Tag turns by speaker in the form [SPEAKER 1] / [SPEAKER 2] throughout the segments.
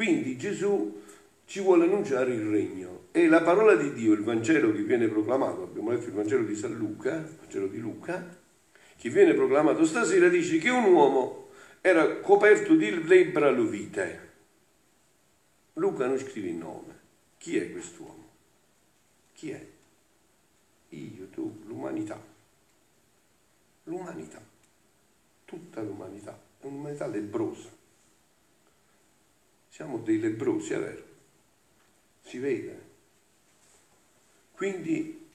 [SPEAKER 1] Quindi Gesù ci vuole annunciare il regno e la parola di Dio, il Vangelo che viene proclamato, abbiamo letto il Vangelo di San Luca, il Vangelo di Luca, che viene proclamato stasera dice che un uomo era coperto di lebbra lovite. Luca non scrive il nome. Chi è quest'uomo? Chi è? Io, tu, l'umanità. L'umanità. Tutta l'umanità. È un'umanità lebrosa. Siamo dei lebrosi, è vero? Si vede. Quindi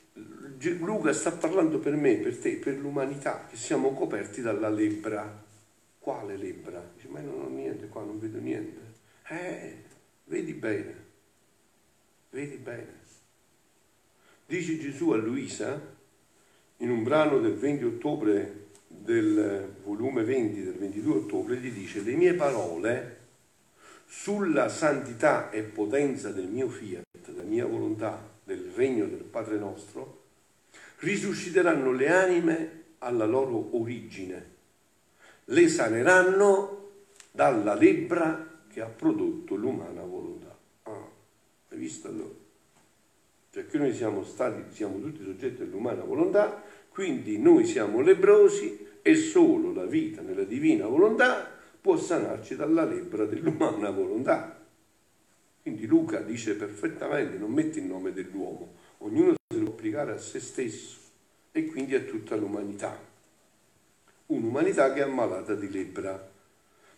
[SPEAKER 1] Luca sta parlando per me, per te, per l'umanità, che siamo coperti dalla lebbra. Quale lebbra? Dice, ma io non ho niente qua, non vedo niente. Eh, vedi bene, vedi bene. Dice Gesù a Luisa, in un brano del 20 ottobre del volume 20 del 22 ottobre, gli dice, le mie parole sulla santità e potenza del mio fiat, della mia volontà, del regno del Padre nostro, risusciteranno le anime alla loro origine, le saneranno dalla lebbra che ha prodotto l'umana volontà. Ah, hai visto allora? Cioè che noi siamo stati, siamo tutti soggetti all'umana volontà, quindi noi siamo lebrosi e solo la vita nella divina volontà può sanarci dalla lebbra dell'umana volontà. Quindi Luca dice perfettamente, non mette il nome dell'uomo, ognuno si può applicare a se stesso e quindi a tutta l'umanità. Un'umanità che è ammalata di lebbra.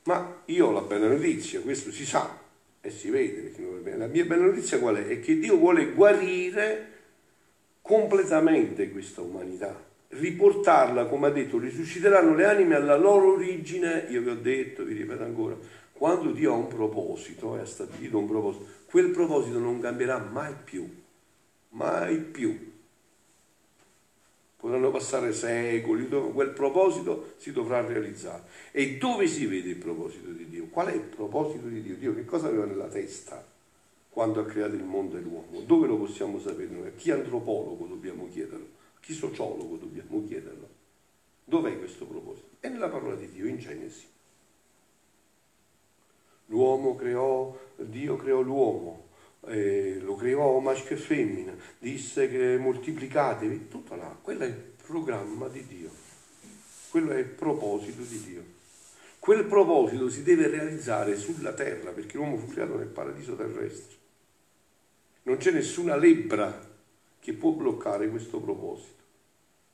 [SPEAKER 1] Ma io ho la bella notizia, questo si sa e si vede, la mia bella notizia qual è? È che Dio vuole guarire completamente questa umanità, riportarla, come ha detto, risusciteranno le anime alla loro origine, io vi ho detto, vi ripeto ancora, quando Dio ha un proposito e ha stabilito un proposito, quel proposito non cambierà mai più, mai più. Potranno passare secoli, quel proposito si dovrà realizzare. E dove si vede il proposito di Dio? Qual è il proposito di Dio? Dio che cosa aveva nella testa quando ha creato il mondo e l'uomo? Dove lo possiamo sapere noi? A chi antropologo dobbiamo chiederlo? Chi sociologo dobbiamo chiederlo? Dov'è questo proposito? È nella parola di Dio, in Genesi. L'uomo creò, Dio creò l'uomo, eh, lo creò maschio e femmina, disse che moltiplicatevi, tutto là, quello è il programma di Dio, quello è il proposito di Dio. Quel proposito si deve realizzare sulla terra perché l'uomo fu creato nel paradiso terrestre. Non c'è nessuna lebbra che può bloccare questo proposito.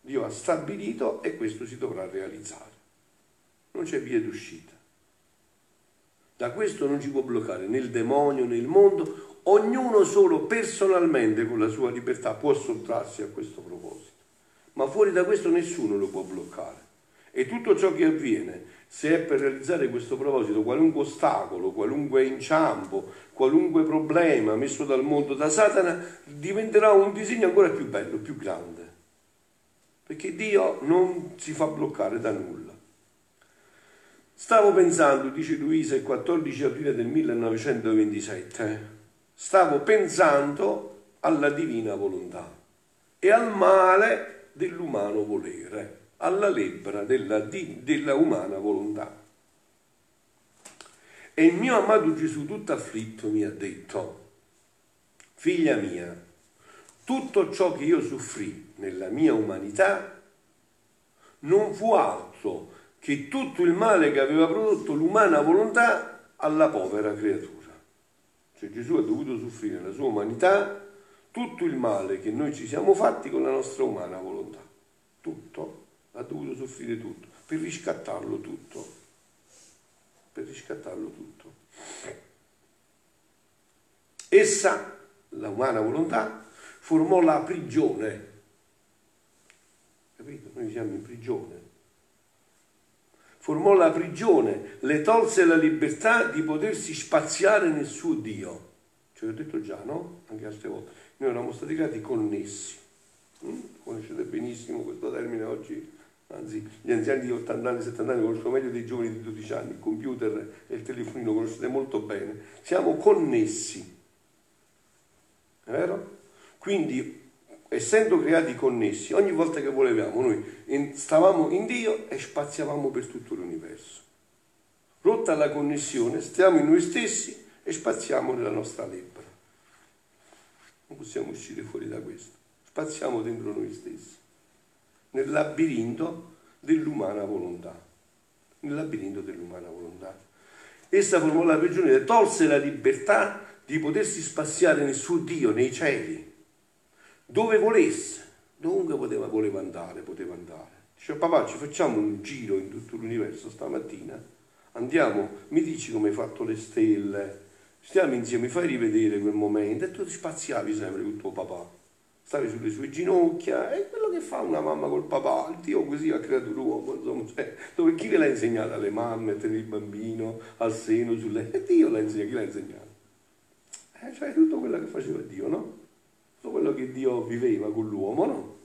[SPEAKER 1] Dio ha stabilito e questo si dovrà realizzare. Non c'è via d'uscita. Da questo non ci può bloccare né il demonio né il mondo, ognuno solo personalmente con la sua libertà può sottrarsi a questo proposito, ma fuori da questo nessuno lo può bloccare. E tutto ciò che avviene, se è per realizzare questo proposito, qualunque ostacolo, qualunque inciampo, qualunque problema messo dal mondo da Satana, diventerà un disegno ancora più bello, più grande. Perché Dio non si fa bloccare da nulla. Stavo pensando, dice Luisa, il 14 aprile del 1927, stavo pensando alla divina volontà e al male dell'umano volere, alla lebbra della, della umana volontà. E il mio amato Gesù, tutto afflitto, mi ha detto, figlia mia, tutto ciò che io soffrì nella mia umanità non fu altro che tutto il male che aveva prodotto l'umana volontà alla povera creatura. Cioè Gesù ha dovuto soffrire nella sua umanità tutto il male che noi ci siamo fatti con la nostra umana volontà. Tutto, ha dovuto soffrire tutto, per riscattarlo tutto. Per riscattarlo tutto. Essa, la umana volontà, formò la prigione. Capito? Noi siamo in prigione formò la prigione, le tolse la libertà di potersi spaziare nel suo Dio. Ce l'ho detto già, no? Anche altre volte. Noi eravamo stati creati connessi. Mm? Conoscete benissimo questo termine oggi, anzi gli anziani di 80 anni, 70 anni conoscono meglio dei giovani di 12 anni, il computer e il telefonino conoscete molto bene. Siamo connessi. È vero? Quindi essendo creati connessi, ogni volta che volevamo noi stavamo in Dio e spaziavamo per tutto l'universo. Rotta la connessione, stiamo in noi stessi e spaziamo nella nostra lebbra. Non possiamo uscire fuori da questo. Spaziamo dentro noi stessi, nel labirinto dell'umana volontà. Nel labirinto dell'umana volontà. Essa formò la prigione, tolse la libertà di potersi spaziare nel suo Dio, nei cieli, dove volesse, dovunque poteva, voleva andare, poteva andare. Dice, papà, ci facciamo un giro in tutto l'universo stamattina? Andiamo, mi dici come hai fatto le stelle, stiamo insieme, mi fai rivedere quel momento e tu spaziavi sempre con tuo papà. Stavi sulle sue ginocchia, è quello che fa una mamma col papà, il Dio così ha creato l'uomo, insomma, cioè, dove chi ve l'ha insegnato alle mamme a tenere il bambino al seno, sulle... E Dio l'ha insegnato, chi l'ha insegnato? Eh, cioè tutto quello che faceva Dio, no? Quello che Dio viveva con l'uomo, no?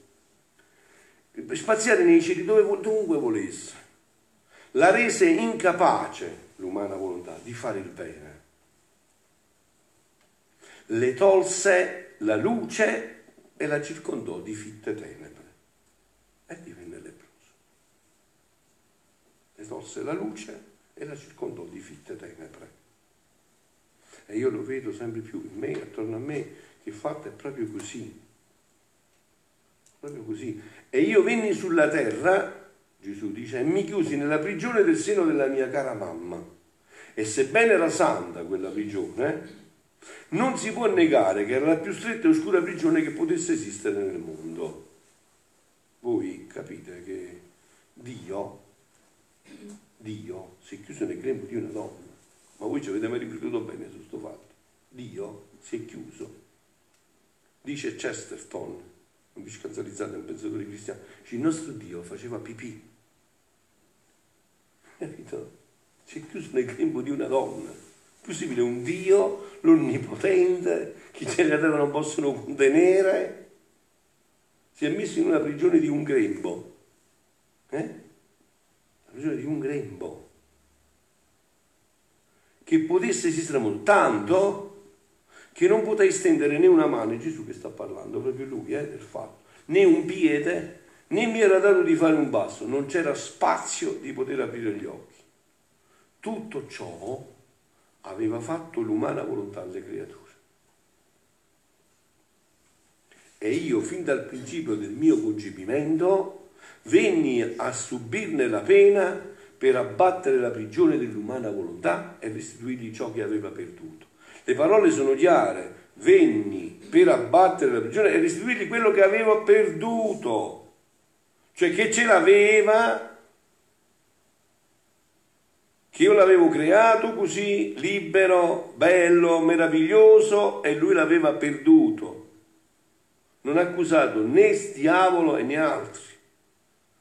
[SPEAKER 1] Spaziare nei cieli dove, dovunque volesse. La rese incapace, l'umana volontà, di fare il bene. Le tolse la luce e la circondò di fitte tenebre e divenne leproso. Le tolse la luce e la circondò di fitte tenebre. E io lo vedo sempre più in me, attorno a me, che il fatto è proprio così. Proprio così. E io venni sulla terra, Gesù dice, e mi chiusi nella prigione del seno della mia cara mamma. E sebbene era santa quella prigione, non si può negare che era la più stretta e oscura prigione che potesse esistere nel mondo. Voi capite che Dio, Dio si è chiuso nel grembo di una donna. Ma voi ci avete mai riflettuto bene su questo fatto? Dio si è chiuso. Dice Chesterton, un biscanzalizzato, un pensatore cristiano, dice il nostro Dio faceva pipì. Capito? Si è chiuso nel grembo di una donna. Possibile un Dio, l'onnipotente, che i cieli la terra non possono contenere, si è messo in una prigione di un grembo. Eh? La prigione di un grembo che potesse esistere mondo, tanto che non potei stendere né una mano, è Gesù che sta parlando, proprio lui, eh, del fatto, né un piede, né mi era dato di fare un passo, non c'era spazio di poter aprire gli occhi. Tutto ciò aveva fatto l'umana volontà alle creature. E io, fin dal principio del mio concepimento, venni a subirne la pena per abbattere la prigione dell'umana volontà e restituirgli ciò che aveva perduto. Le parole sono chiare, venni per abbattere la prigione e restituirgli quello che aveva perduto, cioè che ce l'aveva, che io l'avevo creato così libero, bello, meraviglioso e lui l'aveva perduto. Non ha accusato né diavolo e né altri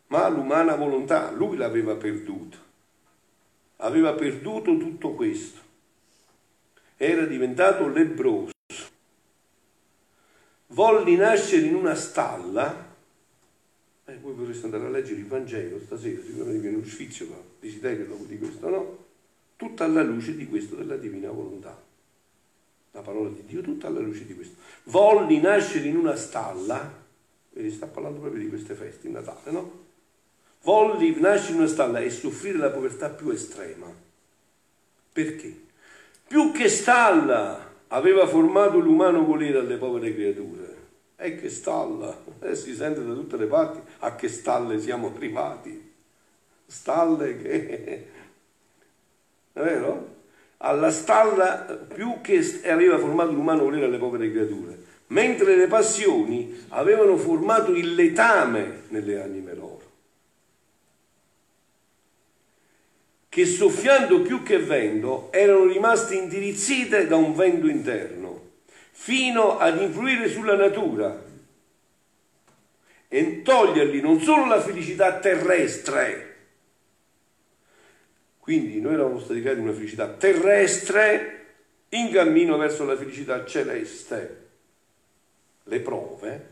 [SPEAKER 1] ma l'umana volontà, lui l'aveva perduta. Aveva perduto tutto questo. Era diventato lebroso. Volli nascere in una stalla. Eh, voi potreste andare a leggere il Vangelo stasera, sicuramente viene un sfizio, ma desiderio dopo di questo, no? Tutta alla luce di questo, della divina volontà. La parola di Dio, tutta alla luce di questo. Volli nascere in una stalla, vedi, sta parlando proprio di queste feste, in Natale, no? Volli nascere in una stalla e soffrire la povertà più estrema. Perché? Più che stalla aveva formato l'umano volere alle povere creature. E che stalla, eh, si sente da tutte le parti a che stalle siamo arrivati. Stalle che... È vero? Alla stalla più che aveva formato l'umano volere alle povere creature, mentre le passioni avevano formato il letame nelle anime loro. Che soffiando più che vento erano rimaste indirizzate da un vento interno, fino ad influire sulla natura e togliergli non solo la felicità terrestre, quindi noi eravamo stati creati una felicità terrestre in cammino verso la felicità celeste. Le prove,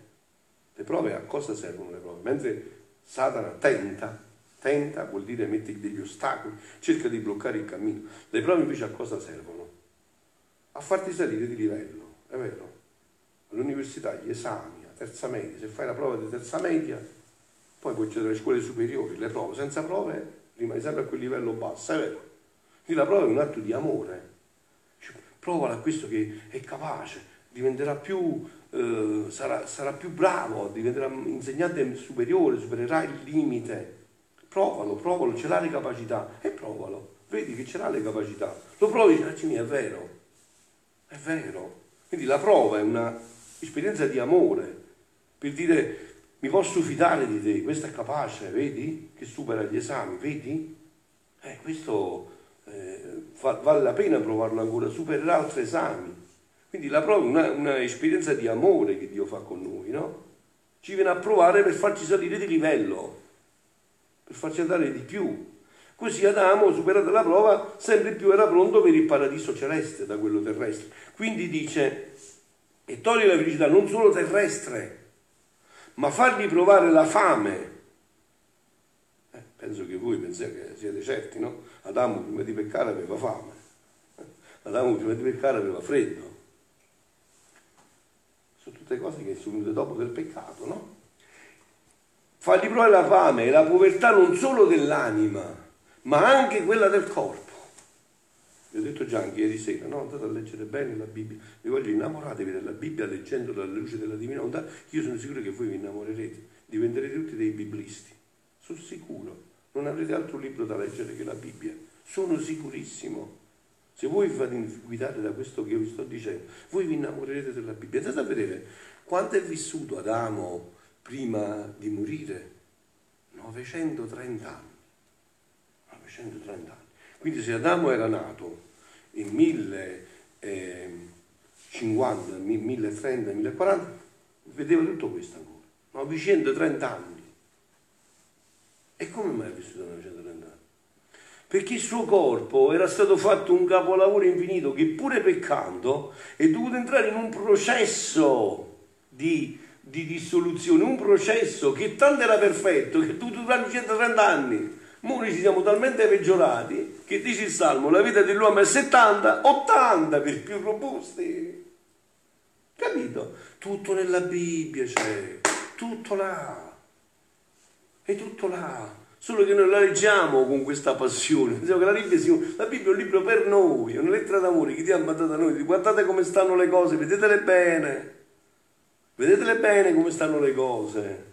[SPEAKER 1] le prove a cosa servono le prove? Mentre Satana tenta Tenta vuol dire metti degli ostacoli, cerca di bloccare il cammino. Le prove invece a cosa servono? A farti salire di livello, è vero? All'università gli esami, a terza media, se fai la prova di terza media, poi puoi accedere alle scuole superiori, le prove, senza prove rimani sempre a quel livello basso, è vero? Quindi la prova è un atto di amore. provala a questo che è capace, diventerà più, eh, sarà, sarà più bravo, diventerà insegnante superiore, supererà il limite. Provalo, provalo, ce l'ha le capacità e provalo. Vedi che ce l'ha le capacità. Lo provi e dici, è vero, è vero. Quindi la prova è un'esperienza di amore per dire mi posso fidare di te, questo è capace, vedi? Che supera gli esami, vedi? Eh, questo eh, fa, vale la pena provarlo ancora, supererà altri esami. Quindi la prova è una, una esperienza di amore che Dio fa con noi, no? Ci viene a provare per farci salire di livello, per farci andare di più. Così Adamo, superata la prova, sempre più era pronto per il paradiso celeste da quello terrestre. Quindi dice, e toglie la felicità non solo terrestre, ma fargli provare la fame. Eh, penso che voi pensiate che siete certi, no? Adamo prima di peccare aveva fame, Adamo prima di peccare aveva freddo. Sono tutte cose che sono venute dopo del peccato, no? Fargli provare la fame e la povertà non solo dell'anima, ma anche quella del corpo. Vi ho detto già anche ieri sera, no? andate a leggere bene la Bibbia, vi voglio innamoratevi della Bibbia leggendola alla luce della divina volontà, io sono sicuro che voi vi innamorerete, diventerete tutti dei biblisti, sono sicuro, non avrete altro libro da leggere che la Bibbia, sono sicurissimo. Se voi vi fate guidare da questo che io vi sto dicendo, voi vi innamorerete della Bibbia. Andate a vedere quanto è vissuto Adamo prima di morire? 930 anni. 930 anni. Quindi se Adamo era nato in 1050, 1030, 1040, vedeva tutto questo ancora. 930 anni. E come mai ha vissuto 930 anni? Perché il suo corpo era stato fatto un capolavoro infinito che pure peccando è dovuto entrare in un processo di, di dissoluzione, un processo che tanto era perfetto che dovuto durare 130 anni Noi ci siamo talmente peggiorati che dice il Salmo, la vita dell'uomo è 70, 80 per più robusti. Capito? Tutto nella Bibbia c'è, tutto là. È tutto là. Solo che noi la leggiamo con questa passione. Diciamo che la Bibbia, la Bibbia è un libro per noi, è una lettera d'amore che Dio ha mandato a noi. Guardate come stanno le cose, vedetele bene. Vedetele bene come stanno le cose.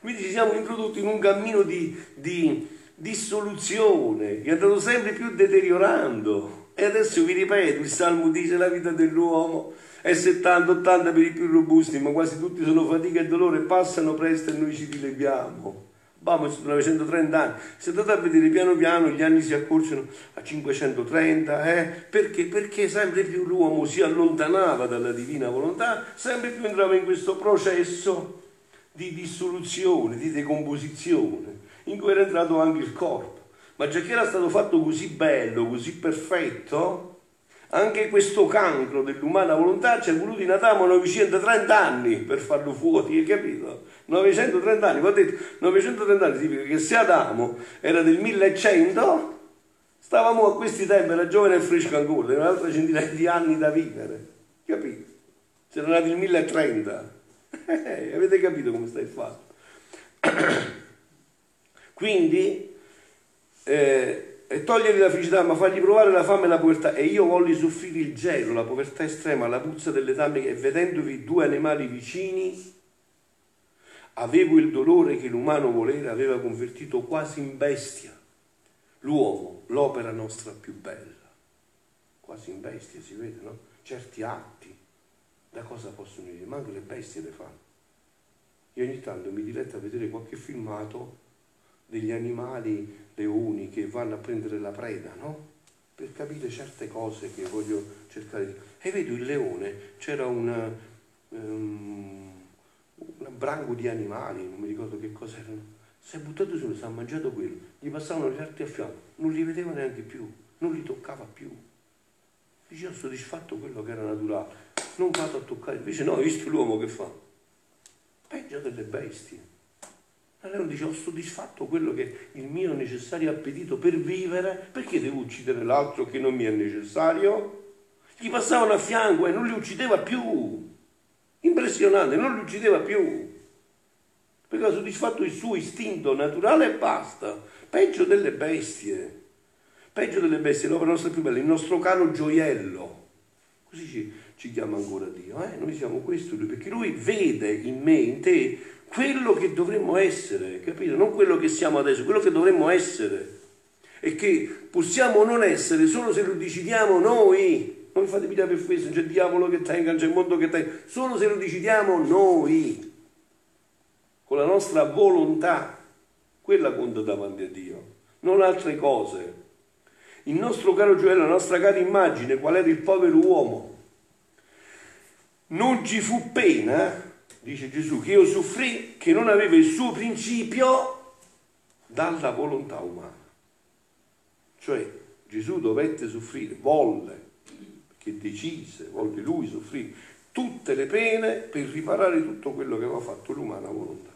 [SPEAKER 1] Quindi ci siamo introdotti in un cammino di, di dissoluzione che è andato sempre più deteriorando. E adesso vi ripeto, il Salmo dice la vita dell'uomo è 70-80 per i più robusti, ma quasi tutti sono fatica e dolore, passano presto e noi ci dileghiamo. Vamo 930 anni. Se andate a vedere piano piano gli anni si accorciano a 530, eh? Perché? Perché sempre più l'uomo si allontanava dalla divina volontà, sempre più entrava in questo processo di dissoluzione, di decomposizione in cui era entrato anche il corpo. Ma già che era stato fatto così bello, così perfetto, anche questo cancro dell'umana volontà ci è voluto in Adamo 930 anni per farlo fuori, hai capito? 930 anni, ho detto 930 anni significa che se Adamo era del 1100, stavamo a questi tempi, era giovane e fresco ancora, aveva un'altra centinaia di anni da vivere, capito? C'era nato il 1030, eh, avete capito come sta il fatto? Quindi eh, togliergli la felicità, ma fargli provare la fame e la povertà. E io volli soffrire il gelo, la povertà estrema, la puzza delle tame, e vedendovi due animali vicini, avevo il dolore che l'umano volere aveva convertito quasi in bestia. L'uomo, l'opera nostra più bella. Quasi in bestia, si vede, no? Certi atti, da cosa possono dire? Ma anche le bestie le fanno. Io ogni tanto mi diletto a vedere qualche filmato degli animali leoni che vanno a prendere la preda, no? Per capire certe cose che voglio cercare di... E vedo il leone, c'era una, um, un branco di animali, non mi ricordo che cosa erano. Si è buttato su, si è mangiato quello, gli passavano gli arti a fianco, non li vedeva neanche più, non li toccava più. Dice, ho soddisfatto quello che era naturale, non vado a toccare. Invece no, hai visto l'uomo che fa? Peggio delle bestie. Allora dice ho soddisfatto quello che è il mio necessario appetito per vivere, perché devo uccidere l'altro che non mi è necessario? Gli passavano a fianco e non li uccideva più. Impressionante, non li uccideva più. Perché ha soddisfatto il suo istinto naturale e basta. Peggio delle bestie. Peggio delle bestie, l'opera nostra più bella, il nostro caro gioiello. Così ci, ci chiama ancora Dio. Eh? Noi siamo questo, perché Lui vede in me, in te, quello che dovremmo essere, capito? Non quello che siamo adesso, quello che dovremmo essere. E che possiamo non essere solo se lo decidiamo noi. Non vi fate pigliare per questo, c'è diavolo che tenga, non c'è mondo che tenga. Solo se lo decidiamo noi, con la nostra volontà. Quella conta davanti a Dio, non altre cose. Il nostro caro gioiello, la nostra cara immagine, qual era il povero uomo? Non ci fu pena dice Gesù, che io soffrì che non aveva il suo principio dalla volontà umana. Cioè Gesù dovette soffrire, volle, che decise, volle lui soffrire tutte le pene per riparare tutto quello che aveva fatto l'umana volontà.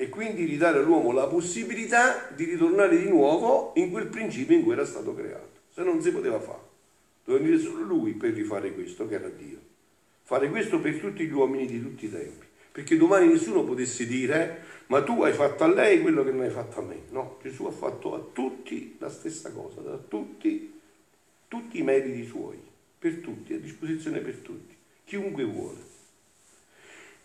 [SPEAKER 1] E quindi ridare all'uomo la possibilità di ritornare di nuovo in quel principio in cui era stato creato. Se non si poteva fare, doveva venire solo lui per rifare questo, che era Dio. Fare questo per tutti gli uomini di tutti i tempi, perché domani nessuno potesse dire ma tu hai fatto a lei quello che non hai fatto a me. No, Gesù ha fatto a tutti la stessa cosa, a tutti, tutti i meriti suoi, per tutti, a disposizione per tutti, chiunque vuole.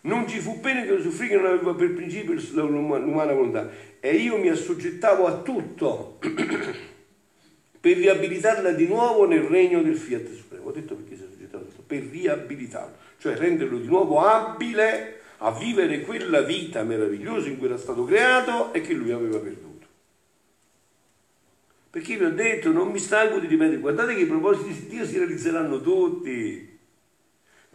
[SPEAKER 1] Non ci fu bene che lo soffrì che non aveva per principio l'umana volontà e io mi assoggettavo a tutto per riabilitarla di nuovo nel regno del Fiat Supremo. Ho detto perché per riabilitarlo, cioè renderlo di nuovo abile a vivere quella vita meravigliosa in cui era stato creato e che lui aveva perduto. Perché vi ho detto, non mi stanco di ripetere, guardate che i propositi di Dio si realizzeranno tutti.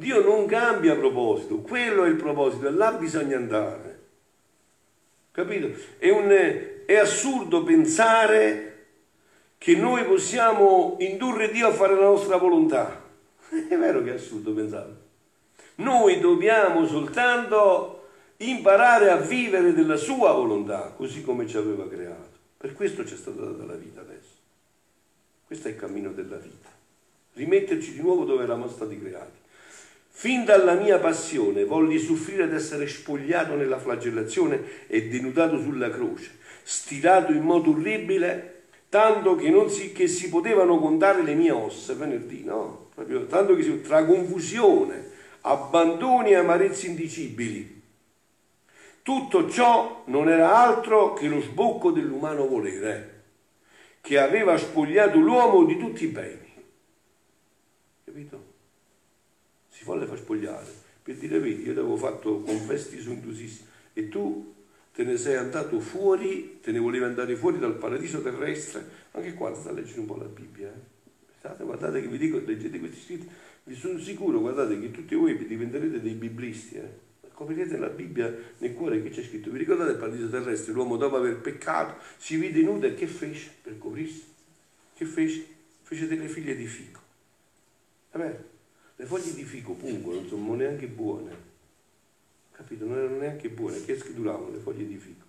[SPEAKER 1] Dio non cambia proposito, quello è il proposito, là bisogna andare. Capito? È, un, è assurdo pensare che noi possiamo indurre Dio a fare la nostra volontà. È vero che è assurdo pensarlo. Noi dobbiamo soltanto imparare a vivere della sua volontà, così come ci aveva creato. Per questo ci è stata data la vita adesso. Questo è il cammino della vita. Rimetterci di nuovo dove eravamo stati creati. Fin dalla mia passione volli soffrire ad essere spogliato nella flagellazione e denudato sulla croce, stirato in modo orribile, tanto che, non si, che si potevano contare le mie ossa, venerdì, no? proprio tanto che si, tra confusione, abbandoni e amarezze indicibili. Tutto ciò non era altro che lo sbocco dell'umano volere, che aveva spogliato l'uomo di tutti i beni. Capito? Si volle far spogliare per dire, vedi, io ti avevo fatto con vesti sontuosissimi e tu te ne sei andato fuori, te ne volevi andare fuori dal paradiso terrestre. Anche qua sta a leggere un po' la Bibbia. Eh? Guardate, guardate che vi dico, leggete questi scritti, vi sono sicuro, guardate che tutti voi diventerete dei biblisti, eh? Coprirete la Bibbia nel cuore che c'è scritto. Vi ricordate il paradiso terrestre? L'uomo dopo aver peccato si vide nudo e che fece per coprirsi? Che fece? Fece delle figlie di fico. Vabbè, le foglie di fico pungono, sono neanche buone. Capito? Non erano neanche buone, che scrituravano le foglie di fico.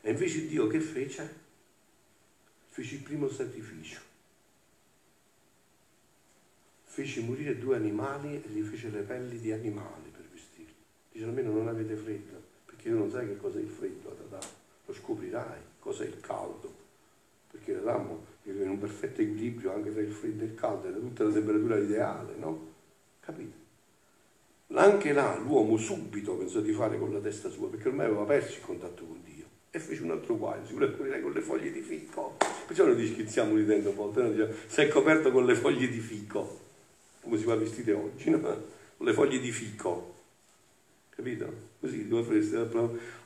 [SPEAKER 1] E invece Dio che fece? Fece il primo sacrificio fece morire due animali e gli fece le pelli di animali per vestirli. Dice almeno non avete freddo, perché tu non sai che cosa è il freddo, lo scoprirai, cosa è il caldo, perché eravamo in un perfetto equilibrio anche tra il freddo e il caldo, era tutta la temperatura ideale, no? Capite? Anche là l'uomo subito pensò di fare con la testa sua, perché ormai aveva perso il contatto con Dio e fece un altro guaio, si voleva coprire con le foglie di fico. Perciò noi ci schizziamo ridendo a volte, noi diciamo, sei coperto con le foglie di fico come si va a vestire oggi, no? con le foglie di fico, capito? Così dovreste. A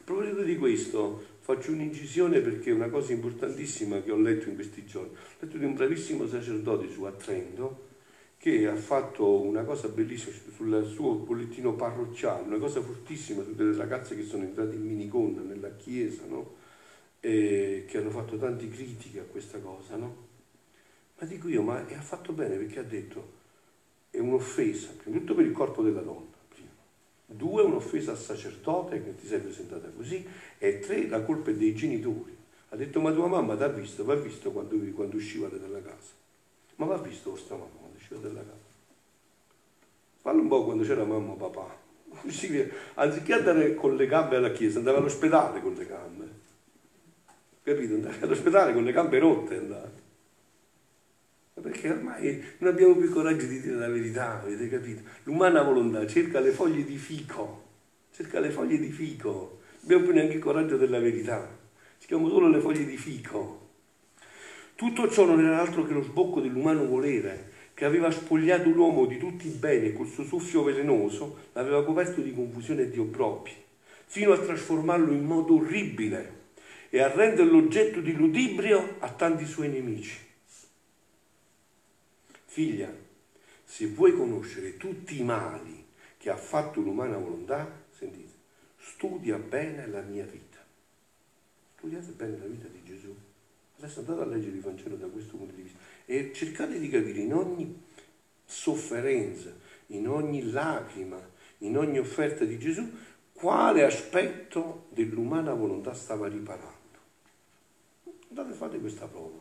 [SPEAKER 1] proposito di questo, faccio un'incisione perché è una cosa importantissima che ho letto in questi giorni. Ho letto di un bravissimo sacerdote su a Trento che ha fatto una cosa bellissima sul suo bollettino parrocciale, una cosa fortissima su delle ragazze che sono entrate in minigonna nella chiesa, no? E che hanno fatto tante critiche a questa cosa, no? Ma dico io, ma ha fatto bene perché ha detto è un'offesa, prima di tutto per il corpo della donna, prima. due un'offesa al sacerdote che ti sei presentata così, e tre la colpa è dei genitori. Ha detto ma tua mamma ti ha visto, va visto quando, quando uscivate dalla casa. Ma va visto vostra mamma usciva dalla casa. Fallo un po' quando c'era mamma o papà. Anziché andare con le gambe alla chiesa, andava all'ospedale con le gambe. Capito? Andare all'ospedale con le gambe rotte andare. perché ormai non abbiamo più coraggio di dire la verità, avete capito? L'umana volontà cerca le foglie di fico, cerca le foglie di fico, non abbiamo più neanche il coraggio della verità, cerchiamo solo le foglie di fico. Tutto ciò non era altro che lo sbocco dell'umano volere, che aveva spogliato l'uomo di tutti i beni e col suo soffio velenoso l'aveva coperto di confusione e di obbrobbi, fino a trasformarlo in modo orribile e a renderlo oggetto di ludibrio a tanti suoi nemici. Figlia, se vuoi conoscere tutti i mali che ha fatto l'umana volontà, sentite, studia bene la mia vita. Studiate bene la vita di Gesù. Adesso andate a leggere il Vangelo da questo punto di vista e cercate di capire in ogni sofferenza, in ogni lacrima, in ogni offerta di Gesù, quale aspetto dell'umana volontà stava riparando. Andate e fate questa prova.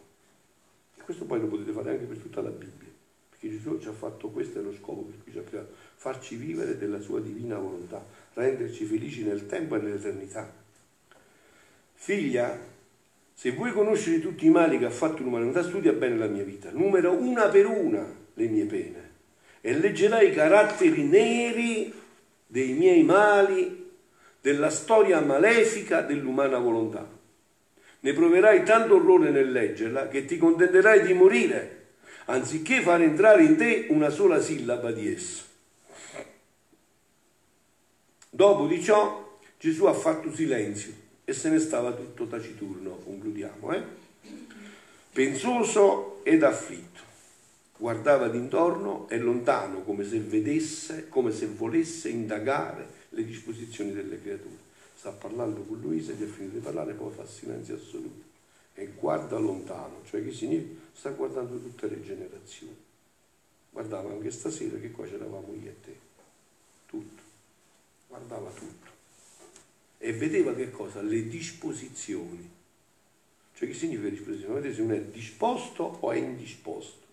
[SPEAKER 1] E questo poi lo potete fare anche per tutta la Bibbia, perché Gesù ci ha fatto questo è lo scopo per cui ci ha creato, farci vivere della sua divina volontà, renderci felici nel tempo e nell'eternità. Figlia, se vuoi conoscere tutti i mali che ha fatto l'umanità, studia bene la mia vita, numera una per una le mie pene. E leggerai i caratteri neri dei miei mali, della storia malefica dell'umana volontà. Ne proverai tanto orrore nel leggerla che ti contenterai di morire, anziché far entrare in te una sola sillaba di essa. Dopo di ciò Gesù ha fatto silenzio e se ne stava tutto taciturno, concludiamo, eh? pensoso ed afflitto. Guardava d'intorno e lontano come se vedesse, come se volesse indagare le disposizioni delle creature sta parlando con Luisa, gli ha finito di parlare, poi fa silenzio assoluto e guarda lontano, cioè che significa? Sta guardando tutte le generazioni. Guardava anche stasera che qua c'eravamo io e te, tutto, guardava tutto e vedeva che cosa? Le disposizioni. Cioè che significa disposizione? Vedete se uno è disposto o è indisposto.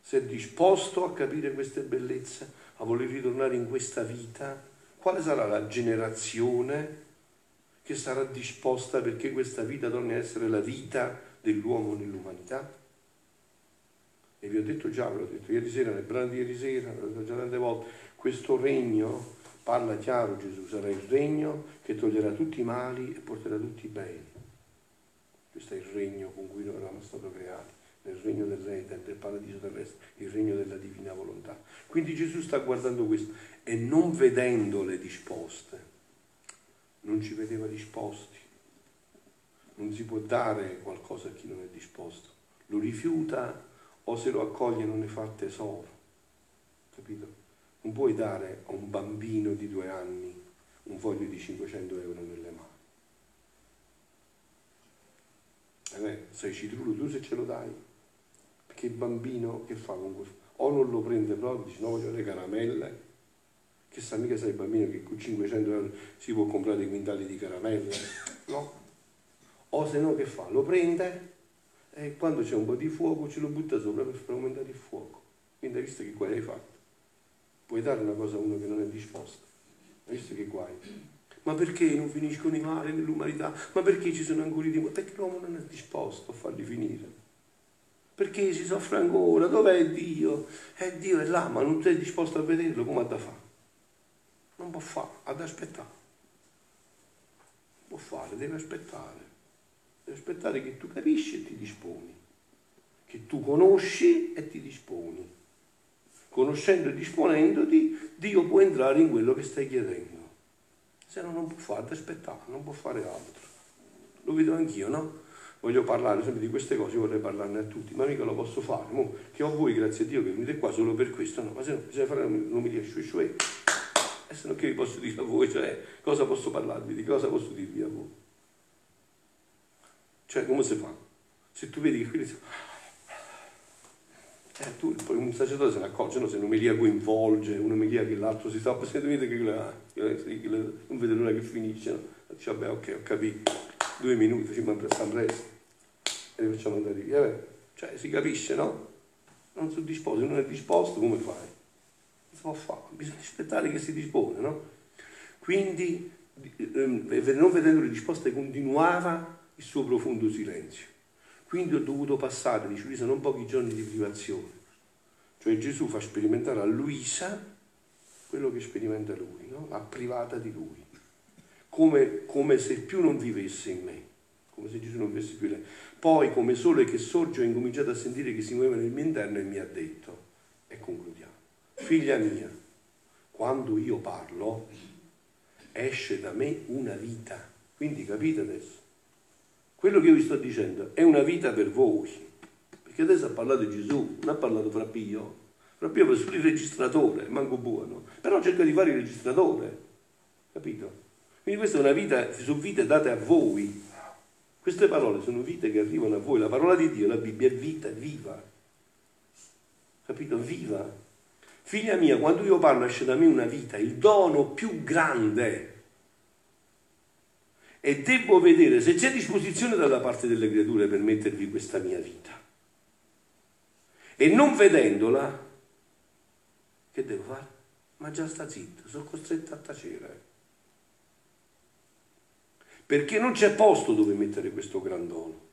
[SPEAKER 1] Se è disposto a capire queste bellezze, a voler ritornare in questa vita, quale sarà la generazione che sarà disposta perché questa vita torni a essere la vita dell'uomo nell'umanità? E vi ho detto già, ve l'ho detto ieri sera, nel brano di ieri sera, l'ho detto già tante volte, questo regno, parla chiaro Gesù, sarà il regno che toglierà tutti i mali e porterà tutti i beni. Questo è il regno con cui noi eravamo stati creati, nel regno del re, del paradiso terrestre, il regno della divina volontà. Quindi Gesù sta guardando questo e non vedendole disposte, non ci vedeva disposti. Non si può dare qualcosa a chi non è disposto. Lo rifiuta o se lo accoglie non ne fa tesoro. Capito? Non puoi dare a un bambino di due anni un foglio di 500 euro nelle mani. Eh beh, sei citrullo tu se ce lo dai. Perché il bambino che fa con questo? O non lo prende proprio, dice no voglio le caramelle, che sa mica sai bambino che con 500 euro si può comprare dei quintali di caramelle, no? O se no che fa? Lo prende e quando c'è un po' di fuoco ce lo butta sopra per aumentare il fuoco. Quindi hai visto che guai hai fatto? Puoi dare una cosa a uno che non è disposto. Hai visto che guai? Ma perché non finiscono i mali nell'umanità? Ma perché ci sono ancora i timori? Perché l'uomo non è disposto a farli finire. Perché si soffre ancora? Dov'è Dio? Eh, Dio è là, ma non sei disposto a vederlo, come ha da fare? Non può fare, ha da aspettare. Non può fare, deve aspettare. Deve aspettare che tu capisci e ti disponi. Che tu conosci e ti disponi. Conoscendo e disponendoti, Dio può entrare in quello che stai chiedendo. Se no non può fare, aspettare, non può fare altro. Lo vedo anch'io, no? voglio parlare sempre di queste cose, vorrei parlarne a tutti, ma mica lo posso fare. Mo, che ho voi, grazie a Dio, che venite qua solo per questo, no, ma se no bisogna fare un'umilia shui shui e se no che vi posso dire a voi? Cioè, cosa posso parlarvi? Di cosa posso dirvi a voi? Cioè, come si fa? Se tu vedi che quelli eh, tu, un sacerdote se ne accorge, no? se un'omelia coinvolge, un'omelia che l'altro si sta che non vede l'ora che finisce, no? dice vabbè ok ho capito, due minuti, ci stiamo presto e li facciamo andare via. Eh, cioè si capisce, no? Non sono disposto, non è disposto, come fai? si può fare, bisogna aspettare che si dispone, no? Quindi, ehm, non vedendo le risposte, continuava il suo profondo silenzio. Quindi ho dovuto passare, dice Luisa, non pochi giorni di privazione. Cioè Gesù fa sperimentare a Luisa quello che sperimenta lui, no? la privata di lui, come, come se più non vivesse in me, come se Gesù non vivesse più in lei. Poi come sole che sorge ho incominciato a sentire che si muoveva nel mio interno e mi ha detto, e concludiamo, figlia mia, quando io parlo esce da me una vita. Quindi capite adesso? Quello che io vi sto dicendo è una vita per voi. Perché adesso ha parlato Gesù, non ha parlato Frappio. Frappio va solo il registratore, manco buono. Però cerca di fare il registratore. Capito? Quindi questa è una vita, sono vite date a voi. Queste parole sono vite che arrivano a voi. La parola di Dio, la Bibbia, è vita, è viva. Capito? Viva. Figlia mia, quando io parlo esce da me una vita, il dono più grande e devo vedere se c'è disposizione dalla parte delle creature per mettervi questa mia vita. E non vedendola, che devo fare? Ma già sta zitto, sono costretto a tacere. Perché non c'è posto dove mettere questo gran dono.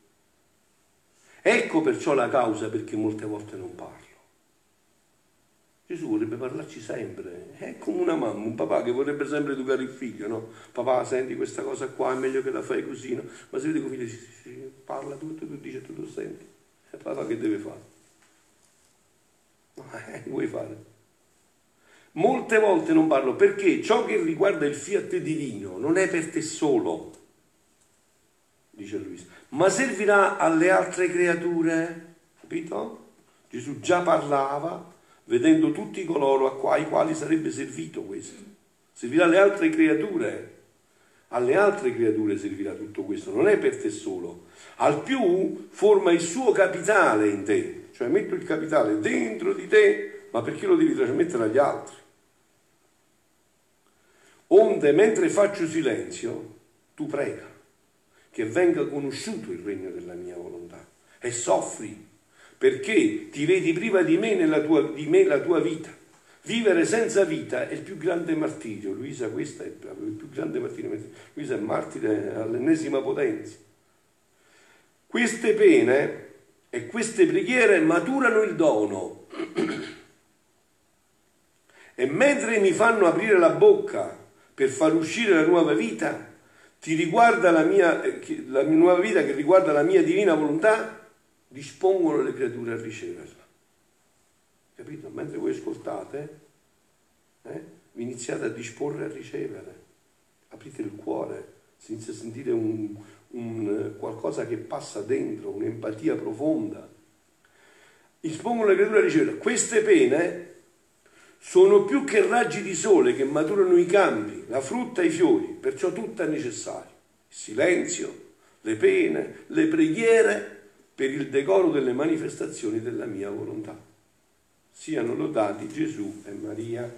[SPEAKER 1] Ecco perciò la causa perché molte volte non parlo. Gesù vorrebbe parlarci sempre, è come una mamma, un papà che vorrebbe sempre educare il figlio, no? Papà, senti questa cosa qua, è meglio che la fai così, no? Ma se vede che il figlio si, si, parla tutto, tu dici, tu lo senti, e papà che deve fare? No, eh, vuoi fare? Molte volte non parlo perché ciò che riguarda il fiat divino non è per te solo, dice Luisa, ma servirà alle altre creature, capito? Gesù già parlava vedendo tutti coloro ai quali sarebbe servito questo. Servirà alle altre creature. Alle altre creature servirà tutto questo, non è per te solo. Al più forma il suo capitale in te, cioè metto il capitale dentro di te, ma perché lo devi trasmettere agli altri? Onde, mentre faccio silenzio, tu prega che venga conosciuto il regno della mia volontà e soffri perché ti vedi priva di me, nella tua, di me la tua vita. Vivere senza vita è il più grande martirio. Luisa, questo è il più grande martirio. Luisa è martire all'ennesima potenza. Queste pene e queste preghiere maturano il dono. E mentre mi fanno aprire la bocca per far uscire la nuova vita, ti riguarda la mia, eh, la nuova vita che riguarda la mia divina volontà, dispongono le creature a riceverla. Capito? Mentre voi ascoltate, eh, vi iniziate a disporre a ricevere. Aprite il cuore, si inizia a sentire un, un, qualcosa che passa dentro, un'empatia profonda. Dispongono le creature a ricevere. Queste pene sono più che raggi di sole che maturano i campi, la frutta e i fiori, perciò tutto è necessario. Il silenzio, le pene, le preghiere per il decoro delle manifestazioni della mia volontà. Siano lodati Gesù e Maria.